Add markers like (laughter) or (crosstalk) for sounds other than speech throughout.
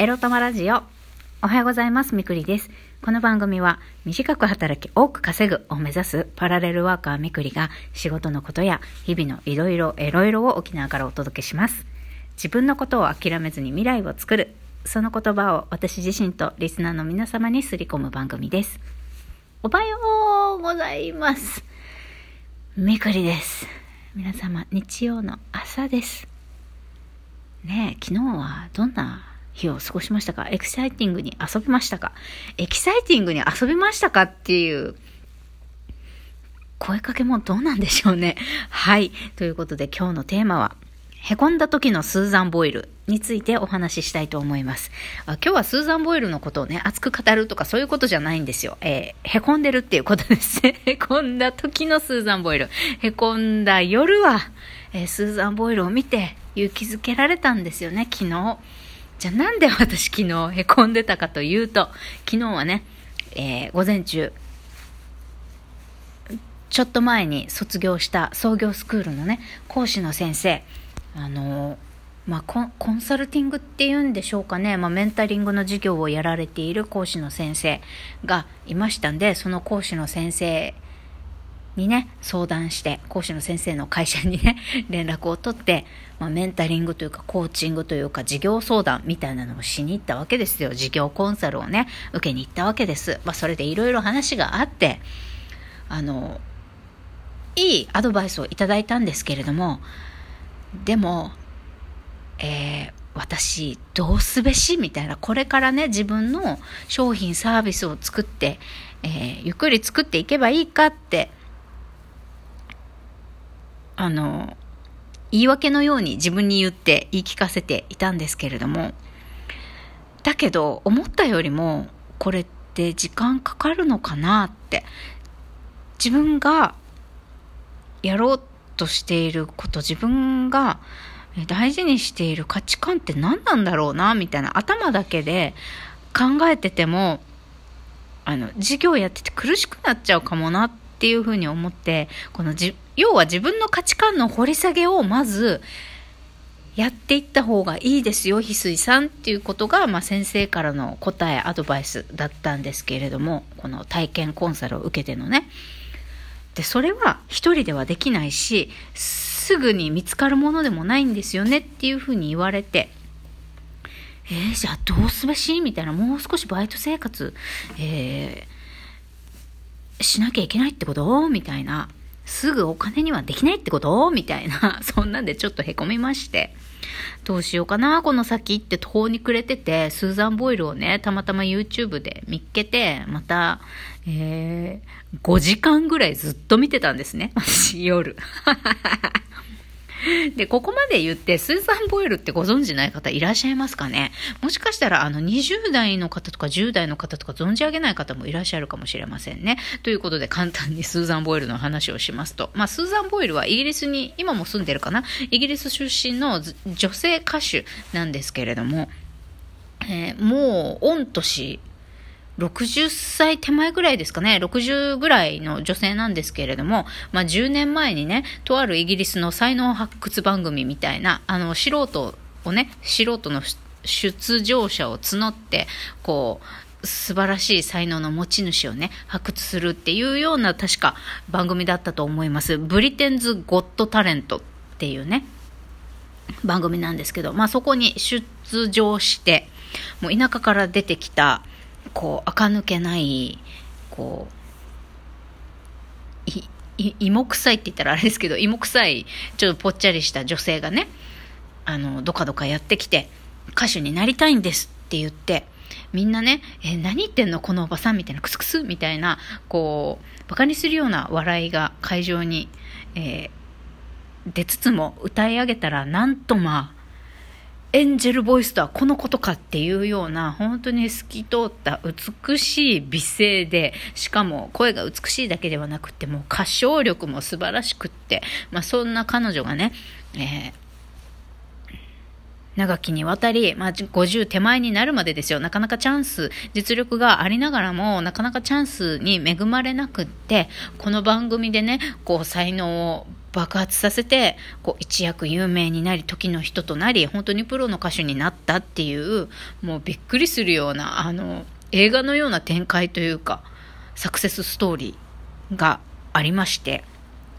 エロ玉ラジオ。おはようございます。みくりです。この番組は短く働き多く稼ぐを目指すパラレルワーカーみくりが仕事のことや日々のいろいろエロいろを沖縄からお届けします。自分のことを諦めずに未来を作る。その言葉を私自身とリスナーの皆様にすり込む番組です。おはようございます。みくりです。皆様、日曜の朝です。ねえ、昨日はどんな日を過ごしましたか？エキサイティングに遊びましたか？エキサイティングに遊びましたかっていう声かけもどうなんでしょうね。(laughs) はい。ということで今日のテーマは、へこんだ時のスーザン・ボイルについてお話ししたいと思います。今日はスーザン・ボイルのことをね、熱く語るとかそういうことじゃないんですよ。えーへこんでるっていうことですね。(laughs) へこんだ時のスーザン・ボイル。へこんだ夜は、えースーザン・ボイルを見て勇気づけられたんですよね、昨日。じゃあなんで私昨日へこんでたかというと、昨日はね、えー午前中、ちょっと前に卒業した創業スクールのね、講師の先生、あのーまあコ、コンサルティングっていうんでしょうかね、まあ、メンタリングの授業をやられている講師の先生がいましたんで、その講師の先生にね、相談して、講師の先生の会社にね、(laughs) 連絡を取って、まあ、メンタリングというか、コーチングというか、事業相談みたいなのをしに行ったわけですよ。事業コンサルをね、受けに行ったわけです。まあ、それでいろいろ話があって、あの、いいアドバイスをいただいたんですけれども、でも、えー私どうすべしみたいなこれからね自分の商品サービスを作って、えーゆっくり作っていけばいいかってあの言い訳のように自分に言って言い聞かせていたんですけれどもだけど思ったよりもこれって時間かかるのかなって自分がやろうとしていること自分が大事にしている価値観って何なんだろうなみたいな頭だけで考えててもあの授業やってて苦しくなっちゃうかもなってっていうふうに思ってこのじ要は自分の価値観の掘り下げをまずやっていった方がいいですよ翡翠さんっていうことが、まあ、先生からの答えアドバイスだったんですけれどもこの体験コンサルを受けてのね。でそれは一人ではできないしすぐに見つかるものでもないんですよねっていうふうに言われてえー、じゃあどうすべし？みたいなもう少しバイト生活、えーしなきゃいけないってこと？みたいな。すぐお金にはできないってこと？みたいな。(laughs) そんなんでちょっとへこみまして。どうしようかな？この先って途方に暮れててスーザン・ボイルをねたまたま YouTube で見っけてまた、えー、5時間ぐらいずっと見てたんですね。(laughs) 私夜。(laughs) (laughs) で、ここまで言って、スーザン・ボイルってご存知ない方いらっしゃいますかね？もしかしたら、あの、20代の方とか10代の方とか存じ上げない方もいらっしゃるかもしれませんね。ということで、簡単にスーザン・ボイルの話をしますと、まあ、スーザン・ボイルはイギリスに、今も住んでるかな？イギリス出身の女性歌手なんですけれども、えーもう、御年、60歳手前ぐらいですかね、60ぐらいの女性なんですけれども、まあ、10年前にね、とあるイギリスの才能発掘番組みたいな、あの、素人をね、素人の出場者を募って、こう、素晴らしい才能の持ち主をね、発掘するっていうような確か番組だったと思います。ブリテンズ・ゴット・タレントっていうね、番組なんですけど、まあ、そこに出場して、もう田舎から出てきた、こう、垢抜けない、こう、い、い、芋臭いって言ったらあれですけど、芋臭い、ちょっとぽっちゃりした女性がね、あの、どかどかやってきて、歌手になりたいんですって言って、みんなね、え、何言ってんのこのおばさんみたいな、クスクスみたいな、こう、馬鹿にするような笑いが会場に、えー出つつも歌い上げたらなんとまあエンジェルボイスとはこのことかっていうような本当に透き通った美しい美声でしかも声が美しいだけではなくてもう歌唱力も素晴らしくって、まあ、そんな彼女がね、えー長きにわたり、まあ、50手前になるまでですよ。なかなかチャンス、実力がありながらも、なかなかチャンスに恵まれなくって、この番組でね、こう、才能を爆発させてこう一躍有名になり時の人となり本当にプロの歌手になったっていうもうびっくりするようなあの映画のような展開というかサクセスストーリーがありまして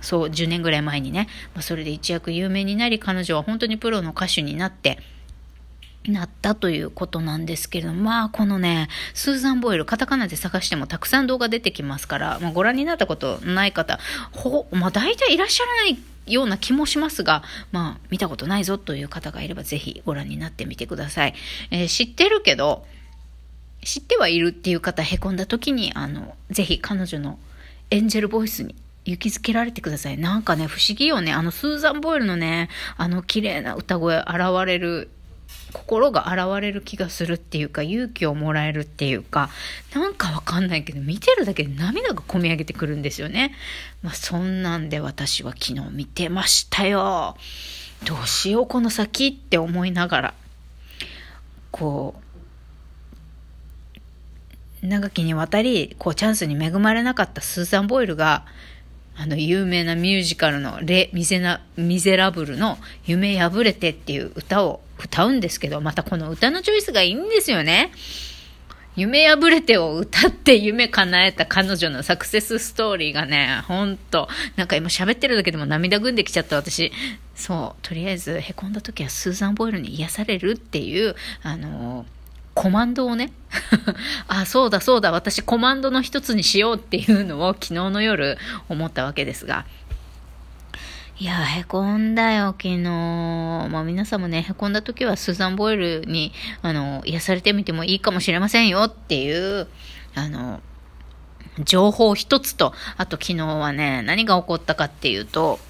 そう10年ぐらい前にね、まあ、それで一躍有名になり彼女は本当にプロの歌手になってなったということなんですけれども、まあ、このね、スーザン・ボイル、カタカナで探してもたくさん動画出てきますから、まあ、ご覧になったことない方、ほ、まあ、大体いらっしゃらないような気もしますが、まあ、見たことないぞという方がいれば、ぜひご覧になってみてください。えー、知ってるけど、知ってはいるっていう方、へこんだ時に、あの、ぜひ彼女のエンジェルボイスに勇気づけられてください。なんかね、不思議よね。あの、スーザン・ボイルのね、あの、綺麗な歌声現れる心が現れる気がするっていうか勇気をもらえるっていうかなんかわかんないけど見てるだけで涙がこみ上げてくるんですよね。まあ、そんなんで私は昨日見てましたよ。どうしようこの先って思いながらこう長きにわたりこうチャンスに恵まれなかったスーザン・ボイルがあの有名なミュージカルのレ・ミゼナ・ミゼラブルの夢破れてっていう歌を歌うんですけど、またこの歌のチョイスがいいんですよね。夢破れてを歌って夢叶えた彼女のサクセスストーリーがね、ほんと、なんか今喋ってるだけでも涙ぐんできちゃった私。そう、とりあえずへこんだ時はスーザン・ボイルに癒されるっていう、あのコマンドをね、(laughs) あ、そうだそうだ、私コマンドの一つにしようっていうのを昨日の夜思ったわけですが、いや、へこんだよ、昨日。まあ皆さんもね、へこんだ時はスーザン・ボイルに、あの、癒されてみてもいいかもしれませんよっていう、あの、情報一つと、あと昨日はね、何が起こったかっていうと、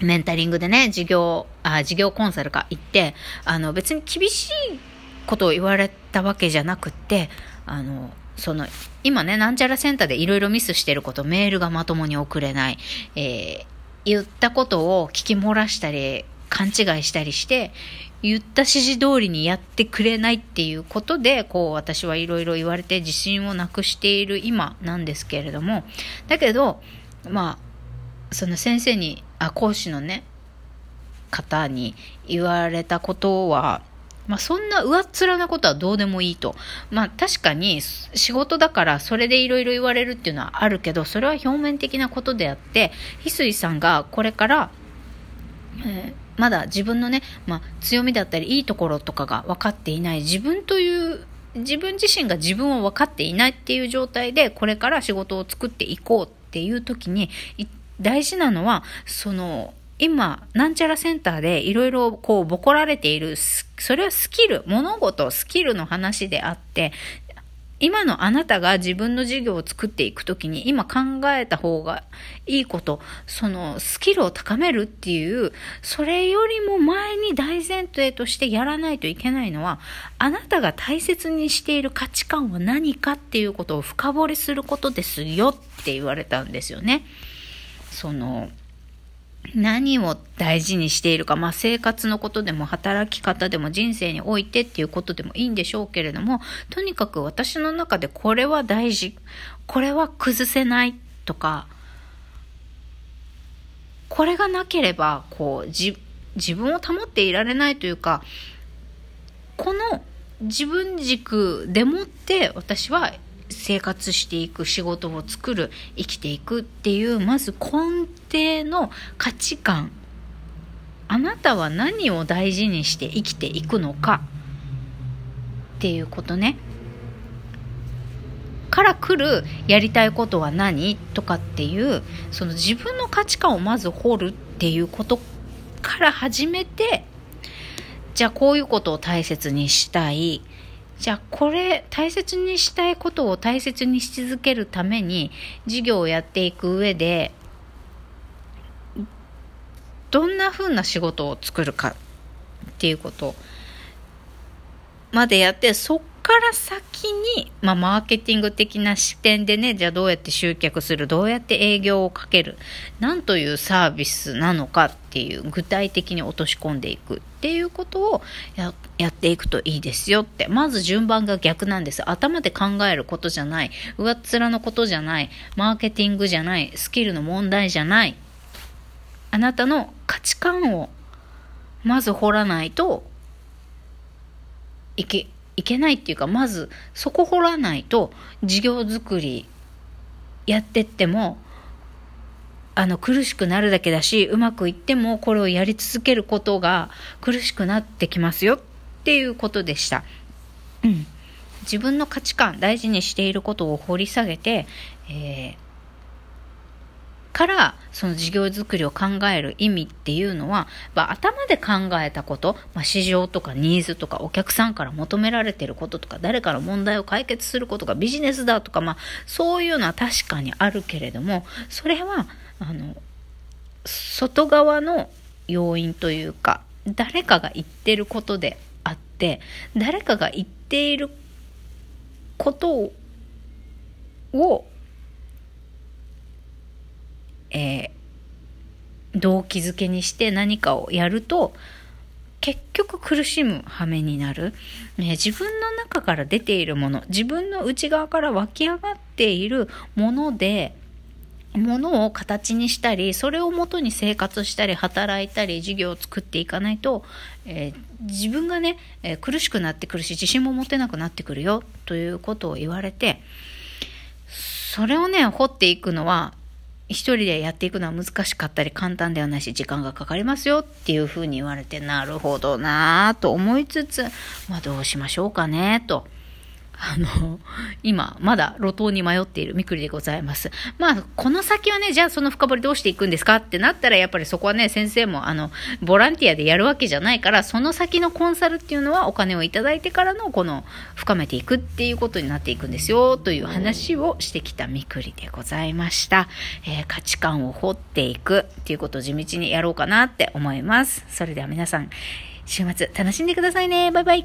メンタリングでね、授業、あ、授業コンサルか行って、あの、別に厳しいことを言われたわけじゃなくて、あの、その、今ね、なんちゃらセンターでいろいろミスしてること、メールがまともに送れない、えー言ったことを聞き漏らしたり、勘違いしたりして、言った指示通りにやってくれないっていうことで、こう私はいろいろ言われて自信をなくしている今なんですけれども、だけど、まあ、その先生に、あ、講師のね、方に言われたことは、まあ、そんな上っ面なことはどうでもいいと。まあ、確かに仕事だからそれでいろいろ言われるっていうのはあるけど、それは表面的なことであって、翡翠さんがこれから、えー、まだ自分のね、まあ、強みだったりいいところとかが分かっていない自分という自分自身が自分を分かっていないっていう状態でこれから仕事を作っていこうっていう時に大事なのはその今、なんちゃらセンターでいろいろこう、ボコられている、それはスキル、物事、スキルの話であって、今のあなたが自分の事業を作っていくときに今考えた方がいいこと、そのスキルを高めるっていう、それよりも前に大前提としてやらないといけないのは、あなたが大切にしている価値観は何かっていうことを深掘りすることですよって言われたんですよね。その、何を大事にしているか、まあ、生活のことでも働き方でも人生においてっていうことでもいいんでしょうけれども、とにかく私の中でこれは大事、これは崩せないとか、これがなければ、こう、じ自分を保っていられないというか、この自分軸でもって私は生活していく仕事を作る生きていくっていうまず根底の価値観あなたは何を大事にして生きていくのかっていうことね。から来るやりたいことは何とかっていうその自分の価値観をまず掘るっていうことから始めてじゃあこういうことを大切にしたい。じゃあこれ大切にしたいことを大切にし続けるために事業をやっていく上でどんな風な仕事を作るかっていうことまでやってそっから先に、まあ、マーケティング的な視点でね、じゃあどうやって集客する、どうやって営業をかける、何というサービスなのかっていう具体的に落とし込んでいくっていうことをややっていくといいですよって。まず順番が逆なんです。頭で考えることじゃない。上っ面のことじゃない。マーケティングじゃない。スキルの問題じゃない。あなたの価値観をまず掘らないといけいけないっていうかまずそこ掘らないと事業作りやってってもあの苦しくなるだけだしうまくいってもこれをやり続けることが苦しくなってきますよっていうことでした。うん、自分の価値観大事にしていることを掘り下げて、えーからその事業作りを考える意味っていうのは、まあ、頭で考えたこと、まあ、市場とかニーズとかお客さんから求められてることとか誰かの問題を解決することがビジネスだとか、まあ、そういうのは確かにあるけれどもそれはあの外側の要因というか誰かが言ってることであって誰かが言っていることをえー、動機づけにして何かをやると結局苦しむ羽目になる、ね、自分の中から出ているもの自分の内側から湧き上がっているものでものを形にしたりそれをもとに生活したり働いたり事業を作っていかないと、えー、自分がね、えー、苦しくなってくるし自信も持てなくなってくるよということを言われてそれをね掘っていくのは一人でやっていくのは難しかったり簡単ではないし時間がかかりますよっていうふうに言われてなるほどなぁと思いつつまあどうしましょうかねと。あの、今、まだ路頭に迷っているみくりでございます。まあ、この先はね、じゃあその深掘りどうしていくんですかってなったら、やっぱりそこはね、先生も、あの、ボランティアでやるわけじゃないから、その先のコンサルっていうのはお金をいただいてからの、この、深めていくっていうことになっていくんですよ、という話をしてきたみくりでございました。えー、価値観を掘っていくっていうことを地道にやろうかなって思います。それでは皆さん、週末楽しんでくださいね。バイバイ。